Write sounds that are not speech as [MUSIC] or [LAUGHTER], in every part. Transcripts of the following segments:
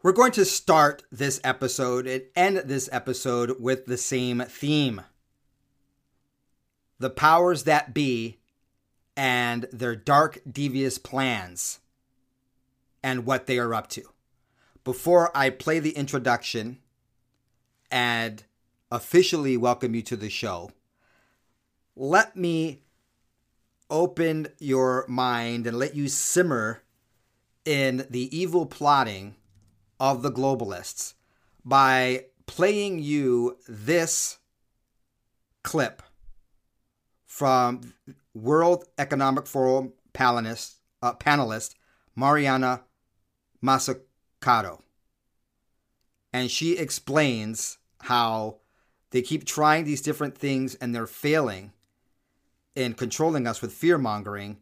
We're going to start this episode and end this episode with the same theme the powers that be and their dark, devious plans and what they are up to. Before I play the introduction and officially welcome you to the show, let me open your mind and let you simmer in the evil plotting of the globalists by playing you this clip from World Economic Forum panelist, uh, panelist Mariana Mazzucato. And she explains how they keep trying these different things and they're failing in controlling us with fear mongering,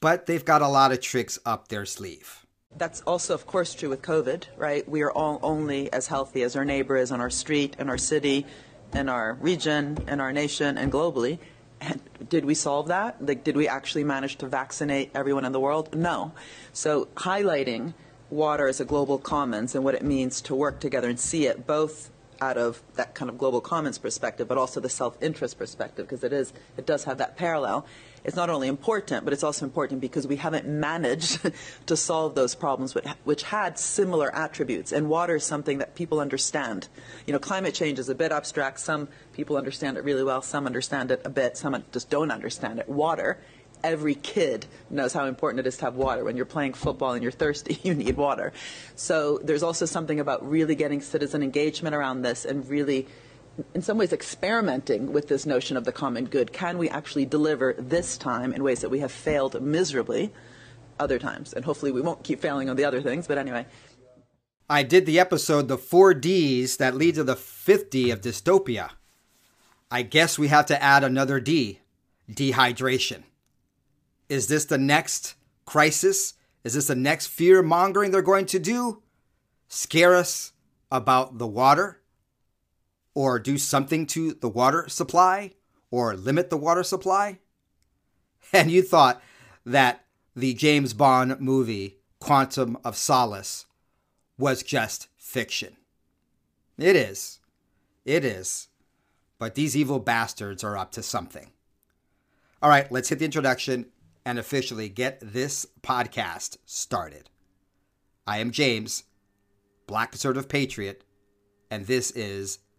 but they've got a lot of tricks up their sleeve. That's also, of course, true with COVID, right? We are all only as healthy as our neighbor is on our street, in our city, in our region, in our nation, and globally. And did we solve that? Like, did we actually manage to vaccinate everyone in the world? No. So, highlighting water as a global commons and what it means to work together and see it both out of that kind of global commons perspective, but also the self-interest perspective, because it is, it does have that parallel. It's not only important, but it's also important because we haven't managed [LAUGHS] to solve those problems, which, had similar attributes. And water is something that people understand. You know, climate change is a bit abstract. Some people understand it really well. Some understand it a bit. Some just don't understand it. Water every kid knows how important it is to have water. When you're playing football and you're thirsty, [LAUGHS] you need water. So there's also something about really getting citizen engagement around this and really in some ways experimenting with this notion of the common good. Can we actually deliver this time in ways that we have failed miserably other times? And hopefully we won't keep failing on the other things, but anyway. I did the episode, The Four Ds That Lead to the Fifth D of Dystopia. I guess we have to add another D dehydration. Is this the next crisis? Is this the next fear mongering they're going to do? Scare us about the water? Or do something to the water supply? Or limit the water supply? [LAUGHS] And you thought that the James Bond movie, Quantum of Solace, was just fiction. It is. It is. But these evil bastards are up to something. All right, let's hit the introduction and officially get this podcast started. I am James, Black Conservative Patriot, and this is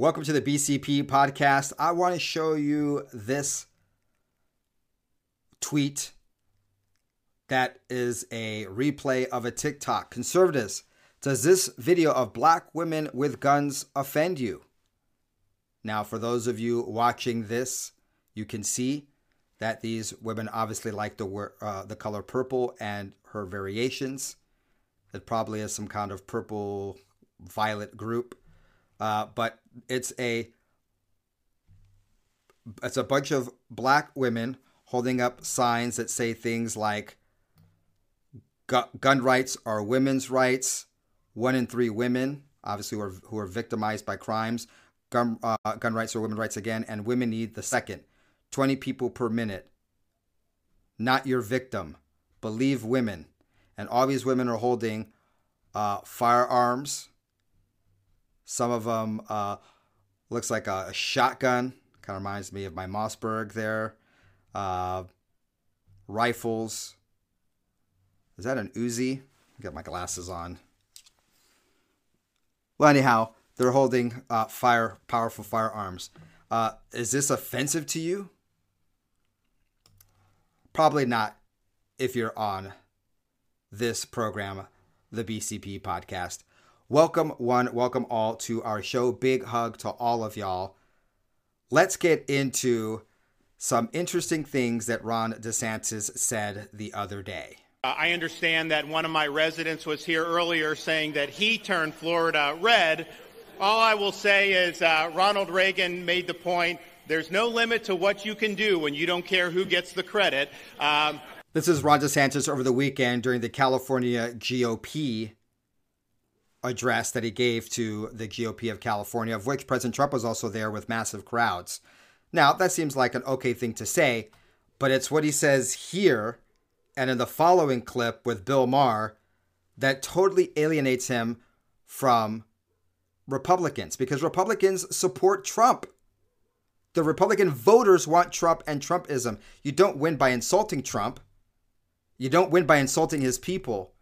Welcome to the BCP podcast. I want to show you this tweet that is a replay of a TikTok. Conservatives, does this video of black women with guns offend you? Now, for those of you watching this, you can see that these women obviously like the uh, the color purple and her variations. It probably is some kind of purple violet group, uh, but it's a it's a bunch of black women holding up signs that say things like gun rights are women's rights. One in three women, obviously, who are, who are victimized by crimes, gun, uh, gun rights are women's rights again, and women need the second. 20 people per minute. Not your victim. Believe women. And all these women are holding uh, firearms. Some of them uh, looks like a, a shotgun. Kind of reminds me of my Mossberg there. Uh, rifles. Is that an Uzi? Get my glasses on. Well, anyhow, they're holding uh, fire, powerful firearms. Uh, is this offensive to you? Probably not if you're on this program, the BCP podcast. Welcome, one, welcome all to our show. Big hug to all of y'all. Let's get into some interesting things that Ron DeSantis said the other day. Uh, I understand that one of my residents was here earlier saying that he turned Florida red. All I will say is uh, Ronald Reagan made the point there's no limit to what you can do when you don't care who gets the credit. Um, this is Ron DeSantis over the weekend during the California GOP address that he gave to the GOP of California, of which President Trump was also there with massive crowds. Now, that seems like an okay thing to say, but it's what he says here and in the following clip with Bill Maher that totally alienates him from Republicans because Republicans support Trump. The Republican voters want Trump and Trumpism. You don't win by insulting Trump. You don't win by insulting his people.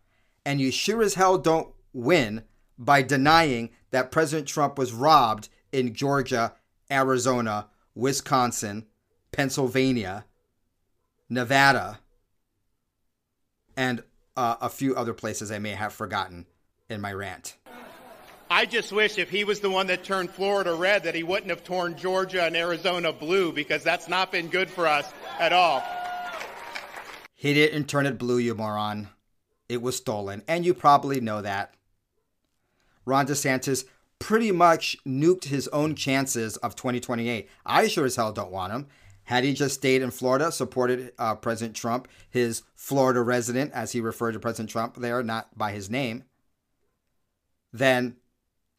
And you sure as hell don't win by denying that President Trump was robbed in Georgia, Arizona, Wisconsin, Pennsylvania, Nevada, and uh, a few other places I may have forgotten in my rant. I just wish if he was the one that turned Florida red that he wouldn't have torn Georgia and Arizona blue because that's not been good for us at all. He didn't turn it blue, you moron. It was stolen, and you probably know that. Ron DeSantis pretty much nuked his own chances of 2028. I sure as hell don't want him. Had he just stayed in Florida, supported uh, President Trump, his Florida resident, as he referred to President Trump there, not by his name, then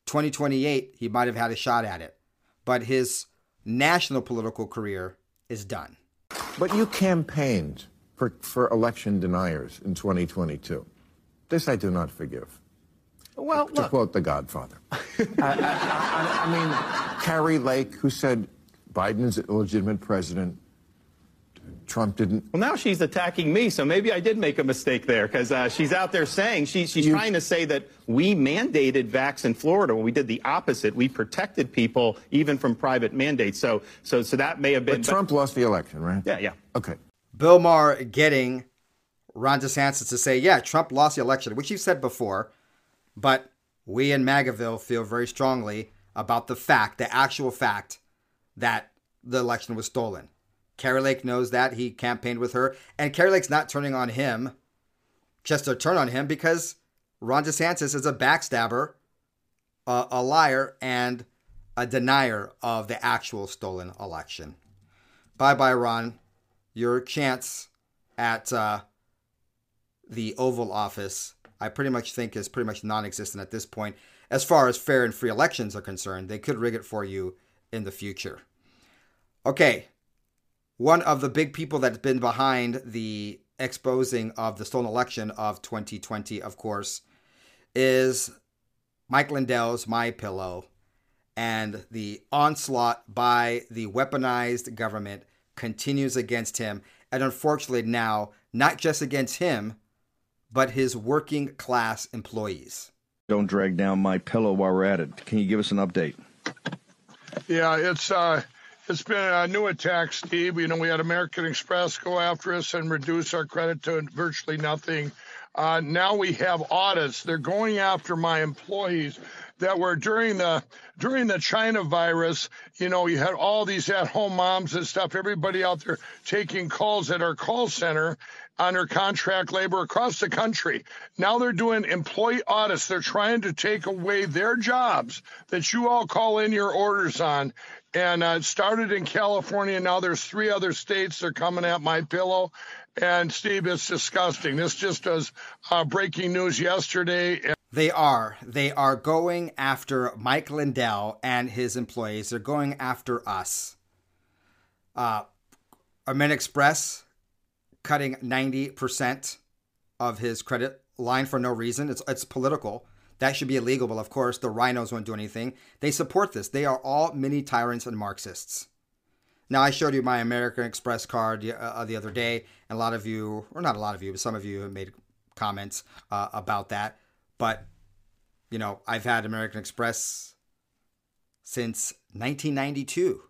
2028, he might have had a shot at it. But his national political career is done. But you campaigned for, for election deniers in 2022. This I do not forgive. Well, to look. quote The Godfather. [LAUGHS] I, I, I, I, mean, Kari Lake, who said Biden's an illegitimate president. Trump didn't. Well, now she's attacking me, so maybe I did make a mistake there because uh, she's out there saying she, she's you, trying to say that we mandated vax in Florida when we did the opposite. We protected people even from private mandates. So, so, so that may have been. But Trump but, lost the election, right? Yeah, yeah. Okay. Bill Maher getting Ron DeSantis to say, yeah, Trump lost the election, which you've said before, but we in MAGAville feel very strongly about the fact, the actual fact, that the election was stolen. Kari Lake knows that. He campaigned with her. And Kari Lake's not turning on him just to turn on him because Ron DeSantis is a backstabber, a, a liar, and a denier of the actual stolen election. Bye bye, Ron your chance at uh, the Oval Office, I pretty much think is pretty much non existent at this point. As far as fair and free elections are concerned, they could rig it for you in the future. Okay, one of the big people that's been behind the exposing of the stolen election of 2020, of course, is Mike Lindell's My Pillow and the onslaught by the weaponized government continues against him. And unfortunately, now, not just against him, but his working class employees. Don't drag down my pillow while we're at it. Can you give us an update? Yeah, it's uh, it's been a new attack, Steve. You know, we had American Express go after us and reduce our credit to virtually nothing. Uh, now we have audits. They're going after my employees that were during the during the China virus, you know, you had all these at-home moms and stuff, everybody out there taking calls at our call center under contract labor across the country. Now they're doing employee audits. They're trying to take away their jobs that you all call in your orders on. And uh, it started in California. Now there's three other states. They're coming at my pillow. And Steve, it's disgusting. This just was uh, breaking news yesterday. They are. They are going after Mike Lindell and his employees. They're going after us. Uh, American Express cutting 90% of his credit line for no reason. It's, it's political. That should be illegal. But of course, the RINOs won't do anything. They support this. They are all mini tyrants and Marxists. Now, I showed you my American Express card uh, the other day, and a lot of you, or not a lot of you, but some of you have made comments uh, about that. But, you know, I've had American Express since 1992.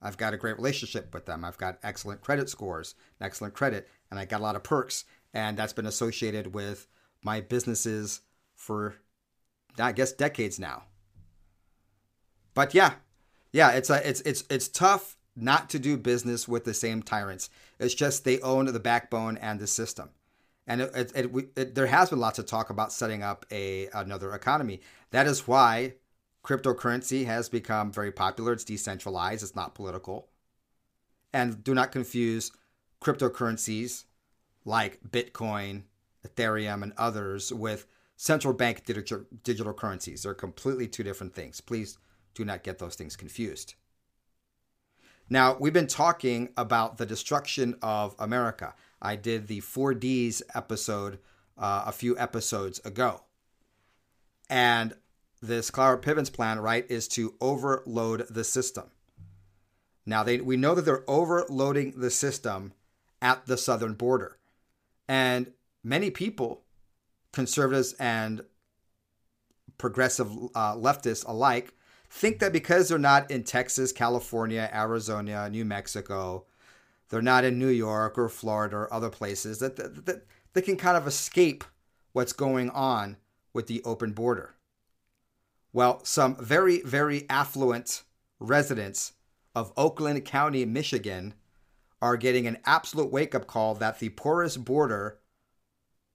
I've got a great relationship with them. I've got excellent credit scores, excellent credit, and I got a lot of perks. And that's been associated with my businesses for, I guess, decades now. But yeah, yeah, it's a, it's it's it's tough not to do business with the same tyrants. It's just they own the backbone and the system. And it, it, it, there has been lots of talk about setting up a another economy. That is why cryptocurrency has become very popular. It's decentralized. It's not political. And do not confuse cryptocurrencies like Bitcoin, Ethereum, and others with central bank digital, digital currencies. They're completely two different things. Please do not get those things confused. Now, we've been talking about the destruction of America. I did the 4Ds episode uh, a few episodes ago. And this Cloward-Piven's plan, right, is to overload the system. Now, they, we know that they're overloading the system at the southern border. And many people, conservatives and progressive uh, leftists alike, think that because they're not in Texas, California, Arizona, New Mexico, they're not in New York or Florida or other places, that, that, that they can kind of escape what's going on with the open border. Well, some very, very affluent residents of Oakland County, Michigan, are getting an absolute wake up call that the porous border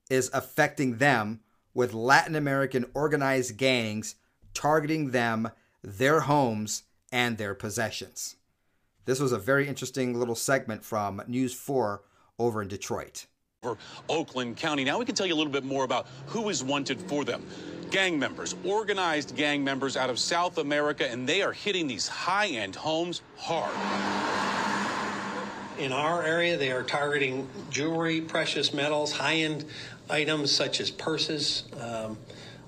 is affecting them with Latin American organized gangs targeting them their homes, and their possessions. This was a very interesting little segment from News 4 over in Detroit. For Oakland County. Now we can tell you a little bit more about who is wanted for them. Gang members, organized gang members out of South America, and they are hitting these high end homes hard. In our area, they are targeting jewelry, precious metals, high end items such as purses, um,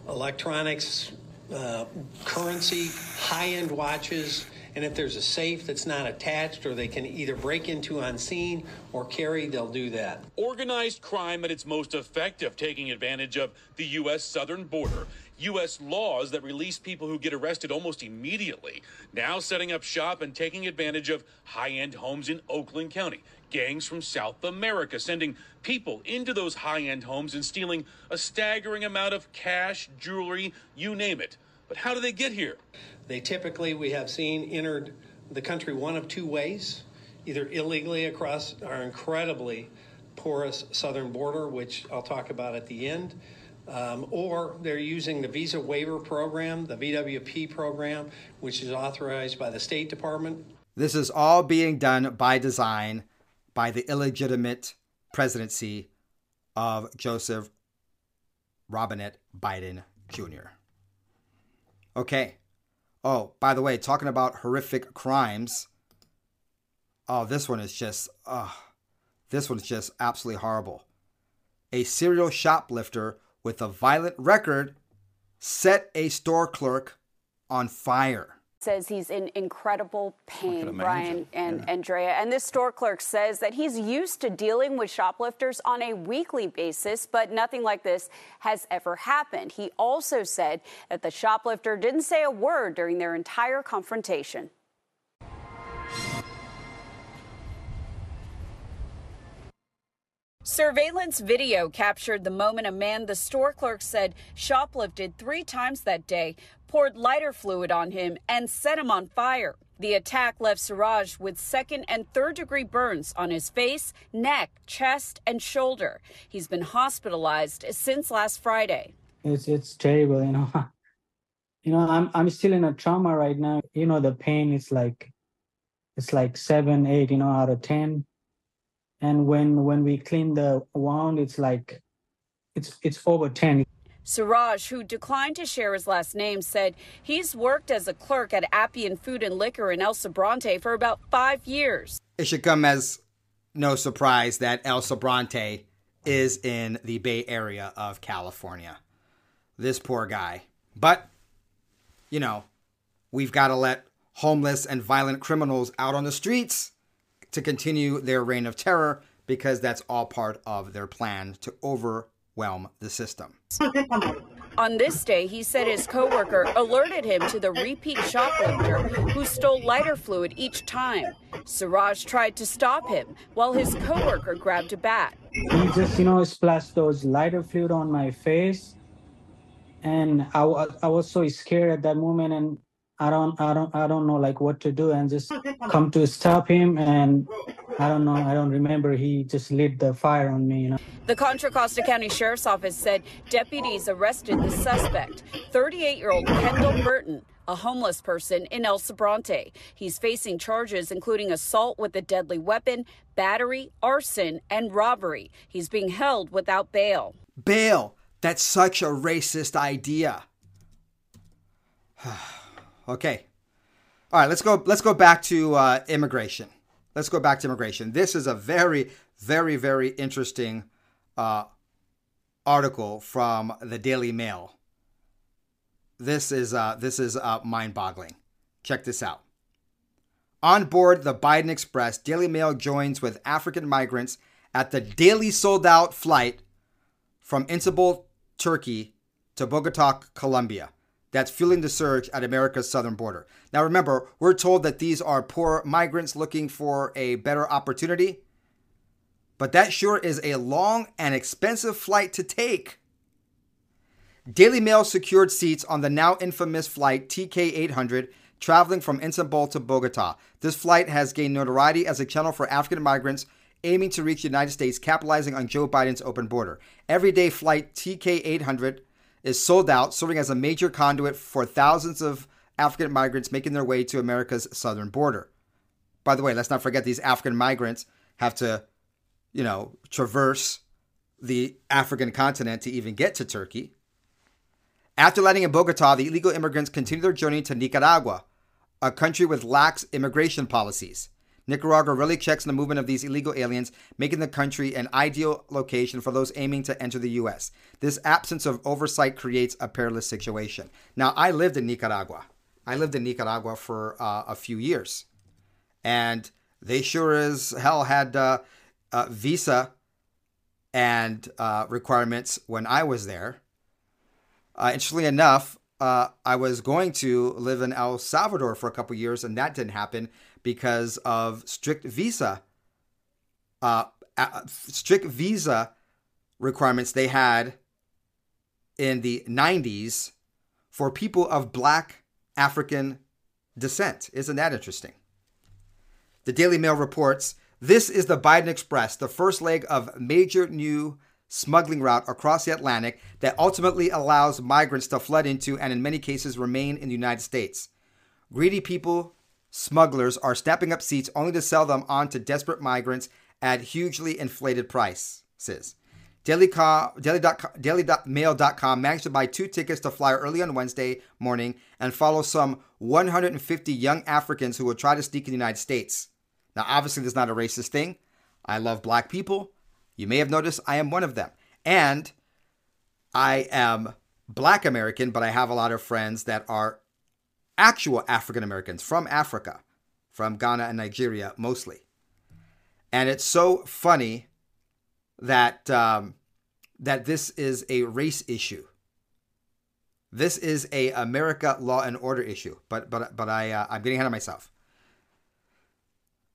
electronics, uh, currency, high end watches, and if there's a safe that's not attached or they can either break into unseen or carry, they'll do that. Organized crime at its most effective, taking advantage of the U.S. southern border. U.S. laws that release people who get arrested almost immediately. Now setting up shop and taking advantage of high end homes in Oakland County. Gangs from South America sending people into those high end homes and stealing a staggering amount of cash, jewelry, you name it. But how do they get here? They typically, we have seen, entered the country one of two ways either illegally across our incredibly porous southern border, which I'll talk about at the end, um, or they're using the visa waiver program, the VWP program, which is authorized by the State Department. This is all being done by design by the illegitimate presidency of Joseph Robinette Biden Jr. Okay. Oh, by the way, talking about horrific crimes. Oh, this one is just, oh, this one's just absolutely horrible. A serial shoplifter with a violent record set a store clerk on fire says he's in incredible pain, Brian and yeah. Andrea. And this store clerk says that he's used to dealing with shoplifters on a weekly basis, but nothing like this has ever happened. He also said that the shoplifter didn't say a word during their entire confrontation. Surveillance video captured the moment a man the store clerk said shoplifted three times that day, poured lighter fluid on him, and set him on fire. The attack left Siraj with second and third degree burns on his face, neck, chest, and shoulder. He's been hospitalized since last Friday. It's it's terrible, you know. [LAUGHS] you know, I'm I'm still in a trauma right now. You know, the pain is like it's like seven, eight, you know, out of ten and when when we clean the wound it's like it's it's over 10 Siraj, who declined to share his last name, said he's worked as a clerk at Appian Food and Liquor in El Sobrante for about five years. It should come as no surprise that El Sobrante is in the Bay Area of California. This poor guy. But, you know, we've got to let homeless and violent criminals out on the streets to continue their reign of terror because that's all part of their plan to overwhelm the system. On this day, he said his coworker alerted him to the repeat shoplifter who stole lighter fluid each time. Siraj tried to stop him while his coworker grabbed a bat. He just, you know, splashed those lighter fluid on my face. And I, I was so scared at that moment. And I don't I don't I don't know like what to do and just [LAUGHS] [LAUGHS] come to stop him and [LAUGHS] I don't know I don't remember he just lit the fire on me you know. The Contra Costa County Sheriff's Office said deputies arrested the suspect, 38-year-old Kendall Burton, a homeless person in El Sobrante. He's facing charges including assault with a deadly weapon, battery, arson, and robbery. He's being held without bail. Bail. That's such a racist idea. [SIGHS] [SIGHS] okay. All right, let's go let's go back to uh, immigration. Let's go back to immigration. This is a very very very interesting uh, article from the Daily Mail. This is uh, this is uh, mind-boggling. Check this out. On board the Biden Express, Daily Mail joins with African migrants at the daily sold-out flight from Istanbul, Turkey, to Bogota, Colombia. That's fueling the surge at America's southern border. Now, remember, we're told that these are poor migrants looking for a better opportunity. But that sure is a long and expensive flight to take. Daily Mail secured seats on the now infamous flight TK 800 traveling from Istanbul to Bogota. This flight has gained notoriety as a channel for African migrants aiming to reach the United States, capitalizing on Joe Biden's open border. Everyday flight TK 800 is sold out, serving as a major conduit for thousands of African migrants making their way to America's southern border. By the way, let's not forget these African migrants have to you know, traverse the African continent to even get to Turkey. After landing in Bogota, the illegal immigrants continue their journey to Nicaragua, a country with lax immigration policies. Nicaragua really checks the movement of these illegal aliens, making the country an ideal location for those aiming to enter the U.S. This absence of oversight creates a perilous situation. Now, I lived in Nicaragua. I lived in Nicaragua for uh, a few years, and they sure as hell had uh, uh, visa and uh, requirements when I was there. Uh, interestingly enough, uh, I was going to live in El Salvador for a couple years, and that didn't happen because of strict visa, uh, strict visa requirements they had in the 90s for people of black African descent. Isn't that interesting? The Daily Mail reports this is the Biden Express, the first leg of major new smuggling route across the Atlantic that ultimately allows migrants to flood into and in many cases remain in the United States. Greedy people, smugglers, are snapping up seats only to sell them on to desperate migrants at hugely inflated prices. Daily.mail.com Daily, managed to buy two tickets to fly early on Wednesday morning and follow some 150 young Africans who will try to sneak in the United States. Now, obviously, this is not a racist thing. I love black people. You may have noticed I am one of them. And I am black American, but I have a lot of friends that are actual African Americans from Africa, from Ghana and Nigeria mostly. And it's so funny that um, that this is a race issue. This is a America law and order issue. But but but I uh, I'm getting ahead of myself.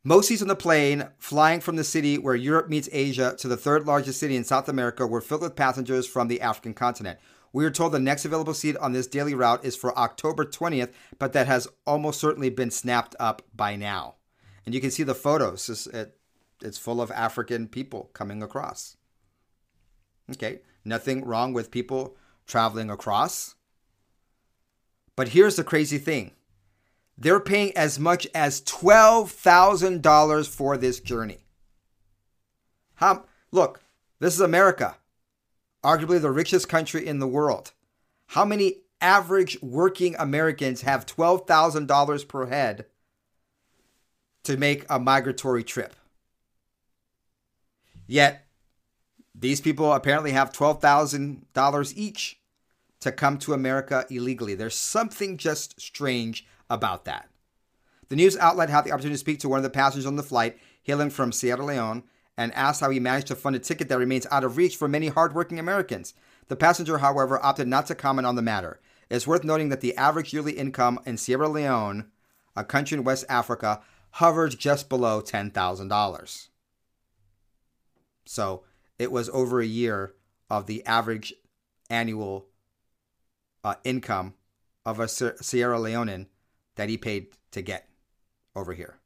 Most seats on the plane flying from the city where Europe meets Asia to the third largest city in South America were filled with passengers from the African continent. We are told the next available seat on this daily route is for October 20th, but that has almost certainly been snapped up by now. And you can see the photos. It's, it, it's full of African people coming across. Okay, nothing wrong with people traveling across. But here's the crazy thing they're paying as much as $12,000 for this journey. How, look, this is America, arguably the richest country in the world. How many average working Americans have $12,000 per head to make a migratory trip? Yet, these people apparently have $12,000 each to come to America illegally. There's something just strange about that. The news outlet had the opportunity to speak to one of the passengers on the flight, hailing from Sierra Leone, and asked how he managed to fund a ticket that remains out of reach for many hardworking Americans. The passenger, however, opted not to comment on the matter. It's worth noting that the average yearly income in Sierra Leone, a country in West Africa, hovers just below $10,000. So it was over a year of the average annual uh, income of a Sierra Leonean that he paid to get over here.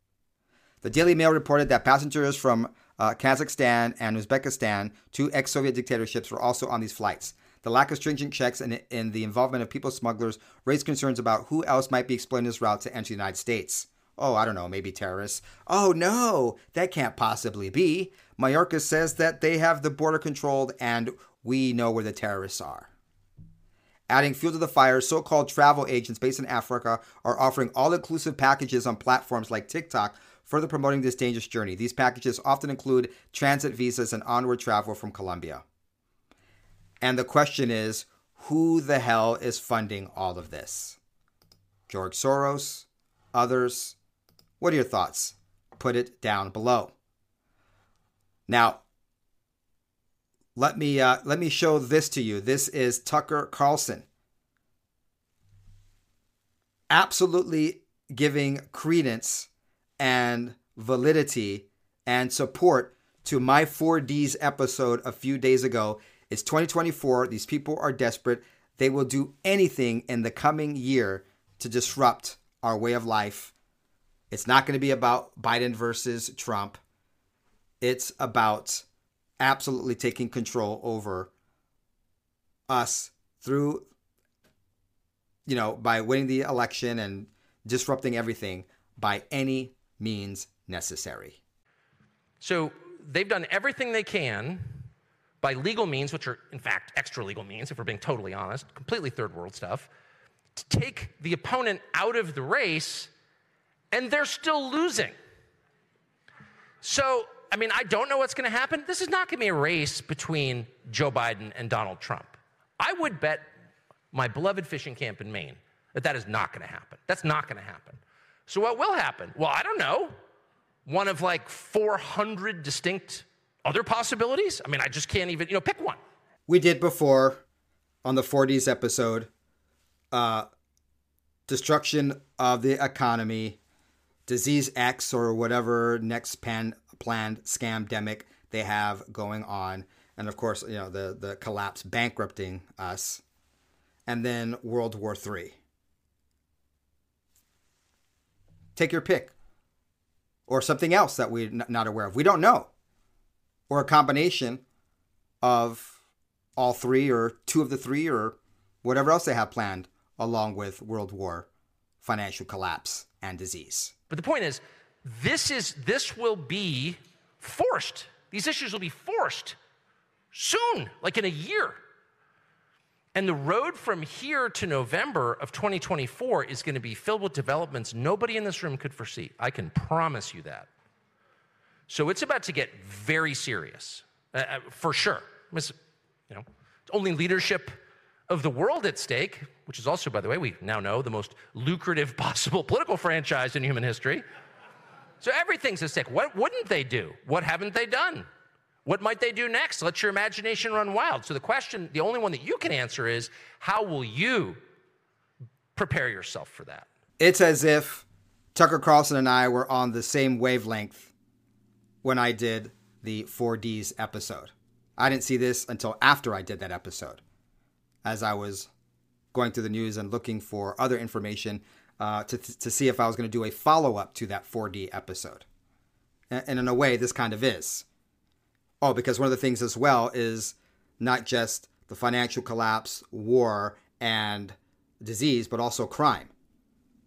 The Daily Mail reported that passengers from uh, Kazakhstan and Uzbekistan, two ex Soviet dictatorships, were also on these flights. The lack of stringent checks and, and the involvement of people smugglers raised concerns about who else might be exploiting this route to enter the United States. Oh, I don't know, maybe terrorists. Oh, no, that can't possibly be. Mayorkas says that they have the border controlled and we know where the terrorists are. Adding fuel to the fire, so called travel agents based in Africa are offering all inclusive packages on platforms like TikTok, further promoting this dangerous journey. These packages often include transit visas and onward travel from Colombia. And the question is who the hell is funding all of this? George Soros? Others? What are your thoughts? Put it down below. Now, let me uh, let me show this to you. This is Tucker Carlson, absolutely giving credence and validity and support to my 4Ds episode a few days ago. It's 2024. These people are desperate. They will do anything in the coming year to disrupt our way of life. It's not going to be about Biden versus Trump. It's about absolutely taking control over us through, you know, by winning the election and disrupting everything by any means necessary. So they've done everything they can by legal means, which are in fact extra legal means, if we're being totally honest, completely third world stuff, to take the opponent out of the race, and they're still losing. So I mean, I don't know what's going to happen. This is not going to be a race between Joe Biden and Donald Trump. I would bet my beloved fishing camp in Maine that that is not going to happen. That's not going to happen. So, what will happen? Well, I don't know. One of like 400 distinct other possibilities? I mean, I just can't even, you know, pick one. We did before on the 4Ds episode uh, destruction of the economy, disease X or whatever next pan planned scamdemic they have going on, and of course, you know the the collapse bankrupting us, and then World War Three. Take your pick, or something else that we're not aware of. We don't know, or a combination of all three, or two of the three, or whatever else they have planned, along with World War, financial collapse, and disease. But the point is, this is this will be forced. These issues will be forced soon, like in a year. And the road from here to November of 2024 is going to be filled with developments nobody in this room could foresee. I can promise you that. So it's about to get very serious, uh, uh for sure. You know, only leadership of the world at stake, which is also, by the way, we now know the most lucrative [LAUGHS] possible political franchise in human history. So everything's at stake. What wouldn't they do? What haven't they done? What might they do next? Let your imagination run wild. So the question, the only one that you can answer is how will you prepare yourself for that? It's as if Tucker Carlson and I were on the same wavelength when I did the 4Ds episode. I didn't see this until after I did that episode, as I was going through the news and looking for other information uh, to, to see if I was going to do a follow up to that 4D episode. And in a way, this kind of is. Oh, because one of the things as well is not just the financial collapse, war, and disease, but also crime.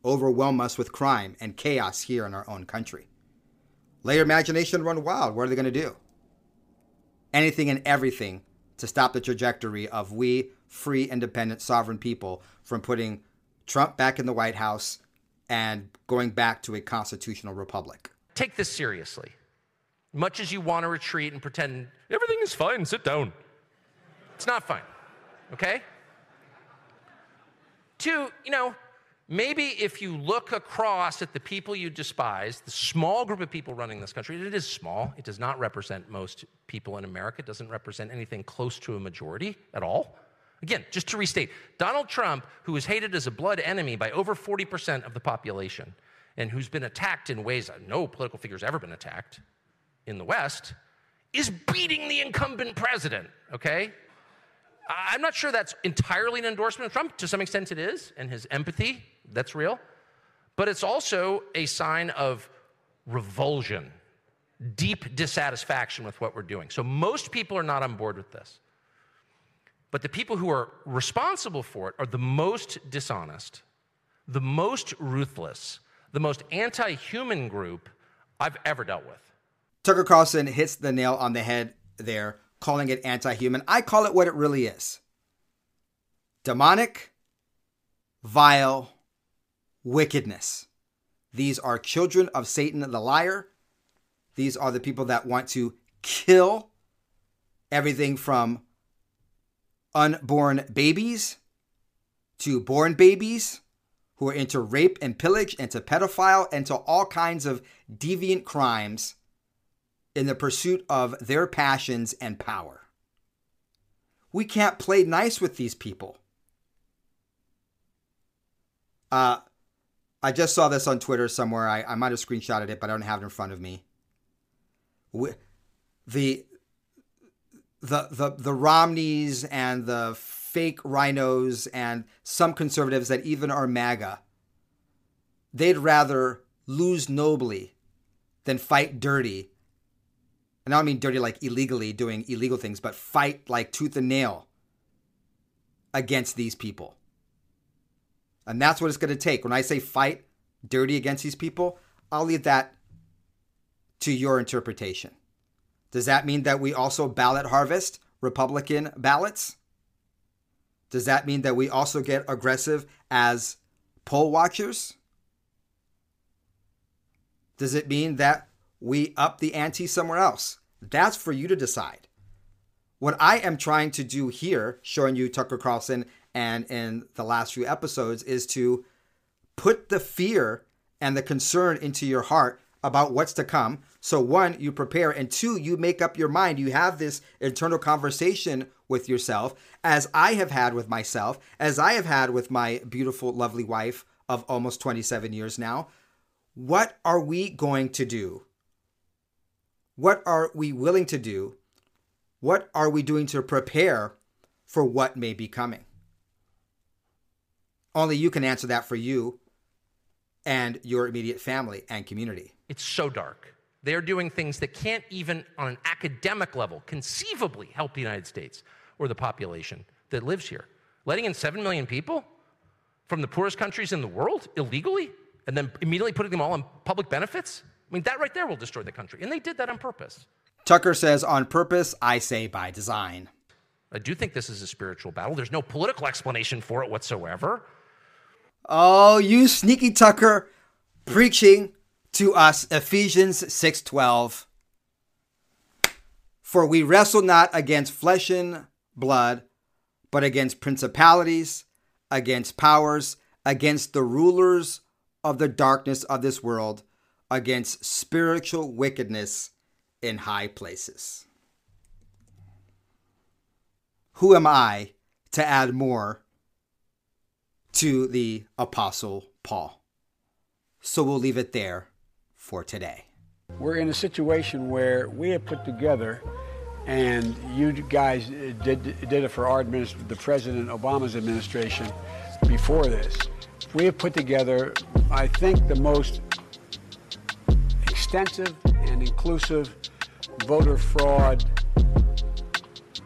Overwhelm us with crime and chaos here in our own country. Let your imagination run wild. What are they going to do? Anything and everything to stop the trajectory of we, free, independent, sovereign people, from putting Trump back in the White House, and going back to a constitutional republic. Take this seriously. Much as you want to retreat and pretend everything is fine, sit down. It's not fine, okay? Two, you know, maybe if you look across at the people you despise, the small group of people running this country, it is small. It does not represent most people in America. It doesn't represent anything close to a majority at all. Again, just to restate, Donald Trump, who is hated as a blood enemy by over 40% of the population, and who's been attacked in ways that no political figure's ever been attacked in the West, is beating the incumbent president, okay? I'm not sure that's entirely an endorsement of Trump. To some extent, it is, and his empathy, that's real. but it's also a sign of revulsion, deep dissatisfaction with what we're doing. So most people are not on board with this. But the people who are responsible for it are the most dishonest, the most ruthless, the most anti human group I've ever dealt with. Tucker Carlson hits the nail on the head there, calling it anti human. I call it what it really is demonic, vile, wickedness. These are children of Satan the liar. These are the people that want to kill everything from unborn babies to born babies who are into rape and pillage, into pedophile, and to all kinds of deviant crimes in the pursuit of their passions and power. We can't play nice with these people. Uh, I just saw this on Twitter somewhere. I, I might have screenshotted it, but I don't have it in front of me. We, the the the the Romneys and the fake RINOs and some conservatives that even are MAGA, they'd rather lose nobly than fight dirty. And I don't mean dirty like illegally doing illegal things, but fight like tooth and nail against these people. And that's what it's going to take. When I say fight dirty against these people, I'll leave that to your interpretation. Does that mean that we also ballot harvest Republican ballots? Does that mean that we also get aggressive as poll watchers? Does it mean that we up the ante somewhere else? That's for you to decide. What I am trying to do here, showing you Tucker Carlson and in the last few episodes, is to put the fear and the concern into your heart about what's to come. So, one, you prepare, and two, you make up your mind. You have this internal conversation with yourself, as I have had with myself, as I have had with my beautiful, lovely wife of almost 27 years now. What are we going to do? What are we willing to do? What are we doing to prepare for what may be coming? Only you can answer that for you and your immediate family and community. It's so dark. They're doing things that can't even, on an academic level, conceivably help the United States or the population that lives here. Letting in 7 million people from the poorest countries in the world illegally and then immediately putting them all on public benefits? I mean, that right there will destroy the country. And they did that on purpose. Tucker says, on purpose, I say by design. I do think this is a spiritual battle. There's no political explanation for it whatsoever. Oh, you sneaky Tucker preaching to us Ephesians 6:12 For we wrestle not against flesh and blood but against principalities against powers against the rulers of the darkness of this world against spiritual wickedness in high places Who am I to add more to the apostle Paul so we'll leave it there for today. We're in a situation where we have put together, and you guys did, did it for our the President Obama's administration before this. We have put together, I think, the most extensive and inclusive voter fraud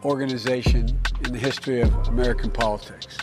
organization in the history of American politics.